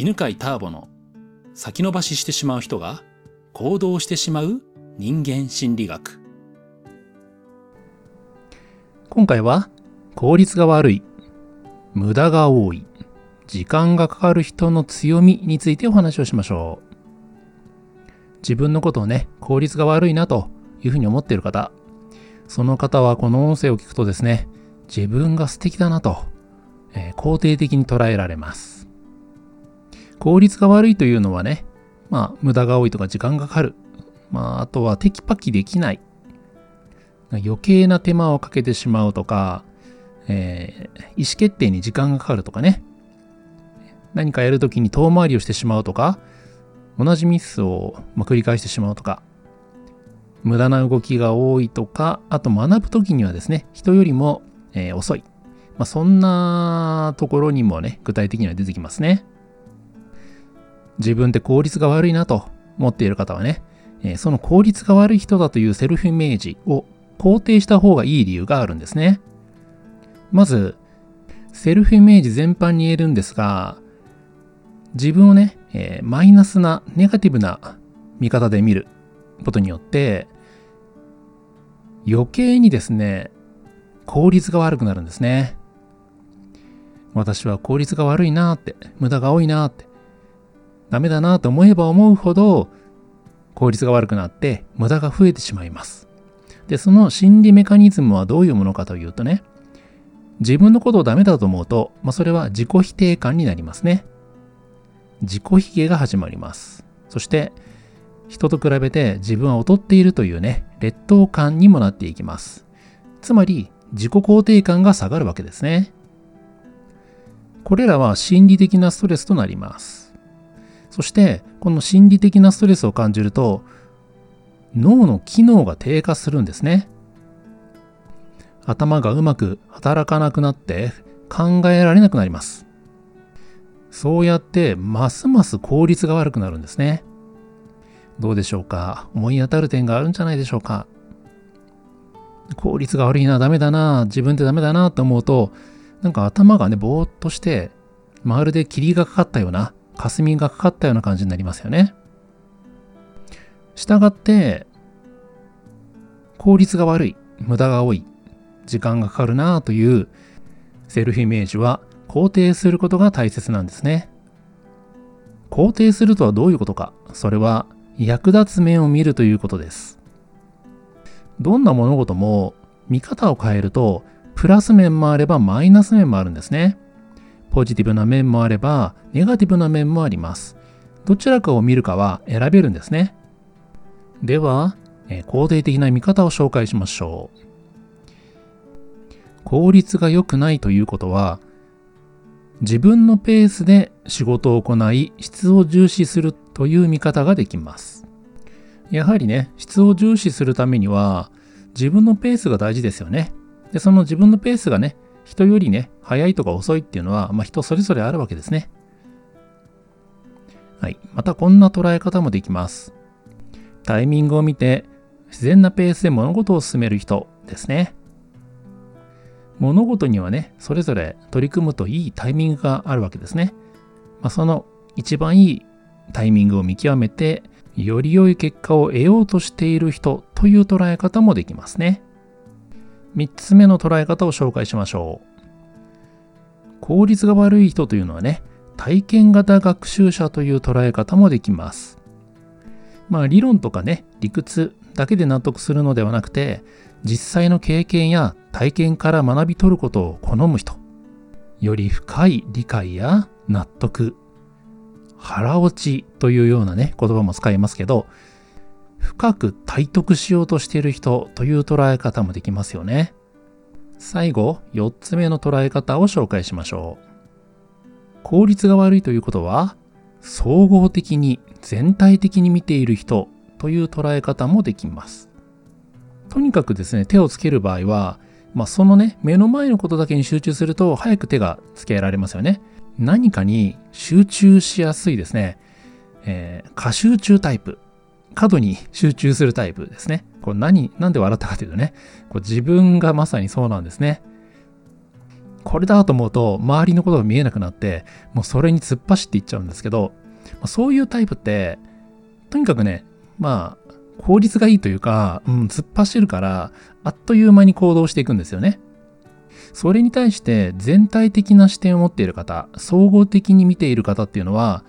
犬飼ターボの先延ばししてしまう人が行動してしまう人間心理学今回は効率が悪い、無駄が多い、時間がかかる人の強みについてお話をしましょう。自分のことをね、効率が悪いなというふうに思っている方、その方はこの音声を聞くとですね、自分が素敵だなと、えー、肯定的に捉えられます。効率が悪いというのはね、まあ、無駄が多いとか時間がかかる。まあ、あとはテキパキできない。余計な手間をかけてしまうとか、えー、意思決定に時間がかかるとかね。何かやるときに遠回りをしてしまうとか、同じミスを繰り返してしまうとか、無駄な動きが多いとか、あと学ぶときにはですね、人よりも、えー、遅い。まあ、そんなところにもね、具体的には出てきますね。自分って効率が悪いなと思っている方はね、えその効率が悪い人だというセルフイメージを肯定した方がいい理由があるんですね。まず、セルフイメージ全般に言えるんですが、自分をね、え、マイナスな、ネガティブな見方で見ることによって、余計にですね、効率が悪くなるんですね。私は効率が悪いなーって、無駄が多いなーって、ダメだなと思えば思うほど効率が悪くなって無駄が増えてしまいます。で、その心理メカニズムはどういうものかというとね、自分のことをダメだと思うと、まあ、それは自己否定感になりますね。自己卑下が始まります。そして、人と比べて自分は劣っているというね、劣等感にもなっていきます。つまり、自己肯定感が下がるわけですね。これらは心理的なストレスとなります。そして、この心理的なストレスを感じると、脳の機能が低下するんですね。頭がうまく働かなくなって考えられなくなります。そうやってますます効率が悪くなるんですね。どうでしょうか？思い当たる点があるんじゃないでしょうか？効率が悪いな、ダメだな、自分ってダメだなと思うと、なんか頭がね、ぼーっとして、まるで霧がかかったような、霞がかかったような感じになりますよね。したがって、効率が悪い、無駄が多い、時間がかかるなというセルフイメージは肯定することが大切なんですね。肯定するとはどういうことかそれは役立つ面を見るということです。どんな物事も見方を変えるとプラス面もあればマイナス面もあるんですね。ポジティブな面もあれば、ネガティブな面もあります。どちらかを見るかは選べるんですね。では、肯定的な見方を紹介しましょう。効率が良くないということは、自分のペースで仕事を行い、質を重視するという見方ができます。やはりね、質を重視するためには、自分のペースが大事ですよね。で、その自分のペースがね、人よりね、早いとか遅いっていうのは、まあ、人それぞれあるわけですね。はい。またこんな捉え方もできます。タイミングを見て、自然なペースで物事を進める人ですね。物事にはね、それぞれ取り組むといいタイミングがあるわけですね。まあ、その一番いいタイミングを見極めて、より良い結果を得ようとしている人という捉え方もできますね。3つ目の捉え方を紹介しましょう。効率が悪い人というのはね、体験型学習者という捉え方もできます。まあ理論とかね、理屈だけで納得するのではなくて、実際の経験や体験から学び取ることを好む人。より深い理解や納得、腹落ちというようなね、言葉も使いますけど、深く体得しようとしている人という捉え方もできますよね。最後、4つ目の捉え方を紹介しましょう。効率が悪いということは、総合的に全体的に見ている人という捉え方もできます。とにかくですね、手をつける場合は、まあ、そのね、目の前のことだけに集中すると早く手がつけられますよね。何かに集中しやすいですね。えー、過集中タイプ過度に集中するタイプですね。これ何、なんで笑ったかというとね、こう自分がまさにそうなんですね。これだと思うと周りのことが見えなくなってもうそれに突っ走っていっちゃうんですけどそういうタイプってとにかくねまあ効率がいいというか、うん、突っ走るからあっという間に行動していくんですよね。それに対して全体的な視点を持っている方、総合的に見ている方っていうのは、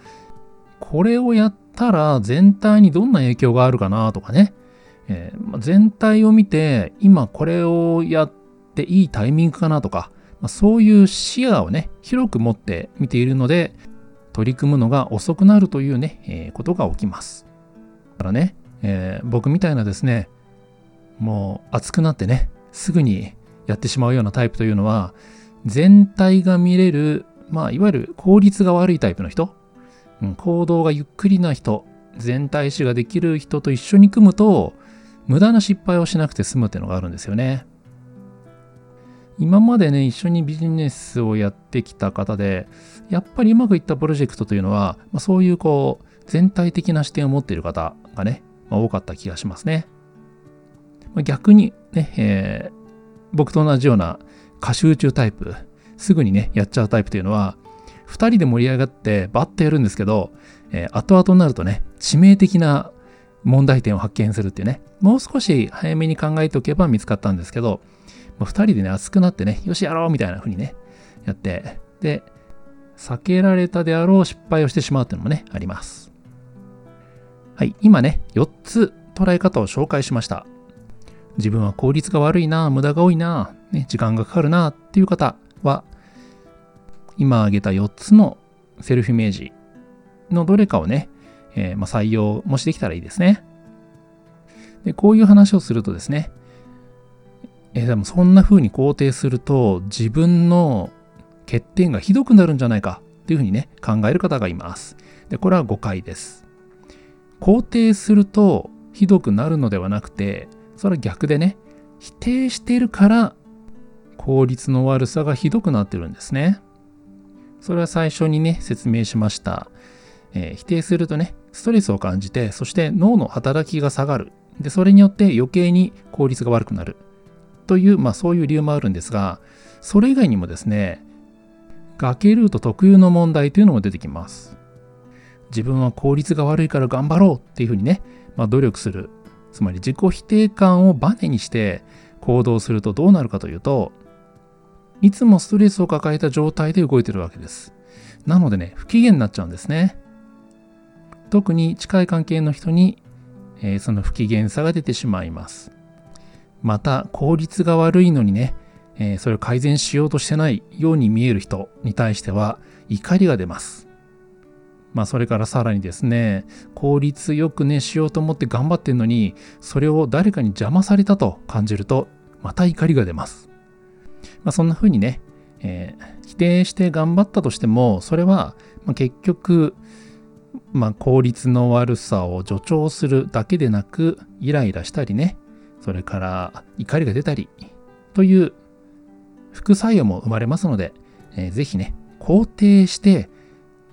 これをやったら全体にどんな影響があるかなとかね、えー、全体を見て今これをやっていいタイミングかなとか、まあ、そういう視野をね、広く持って見ているので、取り組むのが遅くなるというね、えー、ことが起きます。だからね、えー、僕みたいなですね、もう熱くなってね、すぐにやってしまうようなタイプというのは、全体が見れる、まあ、いわゆる効率が悪いタイプの人、行動がゆっくりな人、全体視ができる人と一緒に組むと、無駄な失敗をしなくて済むっていうのがあるんですよね。今までね、一緒にビジネスをやってきた方で、やっぱりうまくいったプロジェクトというのは、まあ、そういうこう、全体的な視点を持っている方がね、まあ、多かった気がしますね。まあ、逆にね、えー、僕と同じような過集中タイプ、すぐにね、やっちゃうタイプというのは、2人で盛り上がってバッとやるんですけど、えー、後々になるとね、致命的な問題点を発見するっていうね、もう少し早めに考えておけば見つかったんですけど、2人でね、熱くなってね、よしやろうみたいな風にね、やって、で、避けられたであろう失敗をしてしまうっていうのもね、あります。はい、今ね、4つ捉え方を紹介しました。自分は効率が悪いな、無駄が多いな、ね、時間がかかるなっていう方は、今挙げた4つのセルフイメージのどれかをね、えー、まあ、採用もしできたらいいですね。で、こういう話をするとですね、えー、でもそんな風に肯定すると自分の欠点がひどくなるんじゃないかっていう風にね、考える方がいます。で、これは誤解です。肯定するとひどくなるのではなくて、それは逆でね、否定しているから効率の悪さがひどくなってるんですね。それは最初にね、説明しました。えー、否定するとね、ストレスを感じて、そして脳の働きが下がる。で、それによって余計に効率が悪くなる。という、まあそういう理由もあるんですが、それ以外にもですね、崖ルート特有の問題というのも出てきます。自分は効率が悪いから頑張ろうっていうふうにね、まあ、努力するつまり自己否定感をバネにして行動するとどうなるかというと、いつもストレスを抱えた状態で動いてるわけです。なのでね、不機嫌になっちゃうんですね。特に近い関係の人に、えー、その不機嫌さが出てしまいます。また、効率が悪いのにね、えー、それを改善しようとしてないように見える人に対しては怒りが出ます。まあそれからさらにですね、効率よくね、しようと思って頑張ってんのに、それを誰かに邪魔されたと感じると、また怒りが出ます。まあそんな風にね、えー、否定して頑張ったとしても、それは、ま、結局、まあ効率の悪さを助長するだけでなく、イライラしたりね、それから怒りが出たり、という副作用も生まれますので、えー、ぜひね、肯定して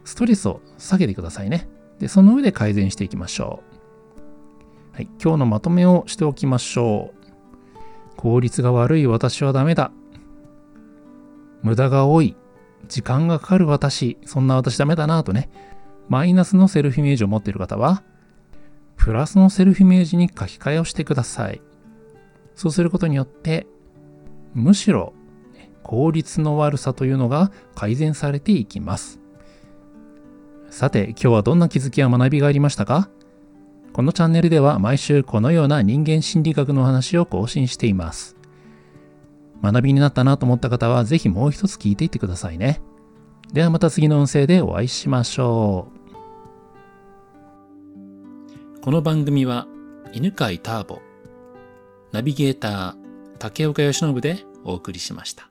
ストレスを下げてくださいね。で、その上で改善していきましょう。はい、今日のまとめをしておきましょう。効率が悪い私はダメだ。無駄が多い。時間がかかる私。そんな私ダメだなとね。マイナスのセルフイメージを持っている方は、プラスのセルフイメージに書き換えをしてください。そうすることによって、むしろ効率の悪さというのが改善されていきます。さて、今日はどんな気づきや学びがありましたか？このチャンネルでは毎週このような人間心理学の話を更新しています。学びになったなと思った方はぜひもう一つ聞いていってくださいね。ではまた次の音声でお会いしましょう。この番組は犬飼ターボ、ナビゲーター竹岡由伸でお送りしました。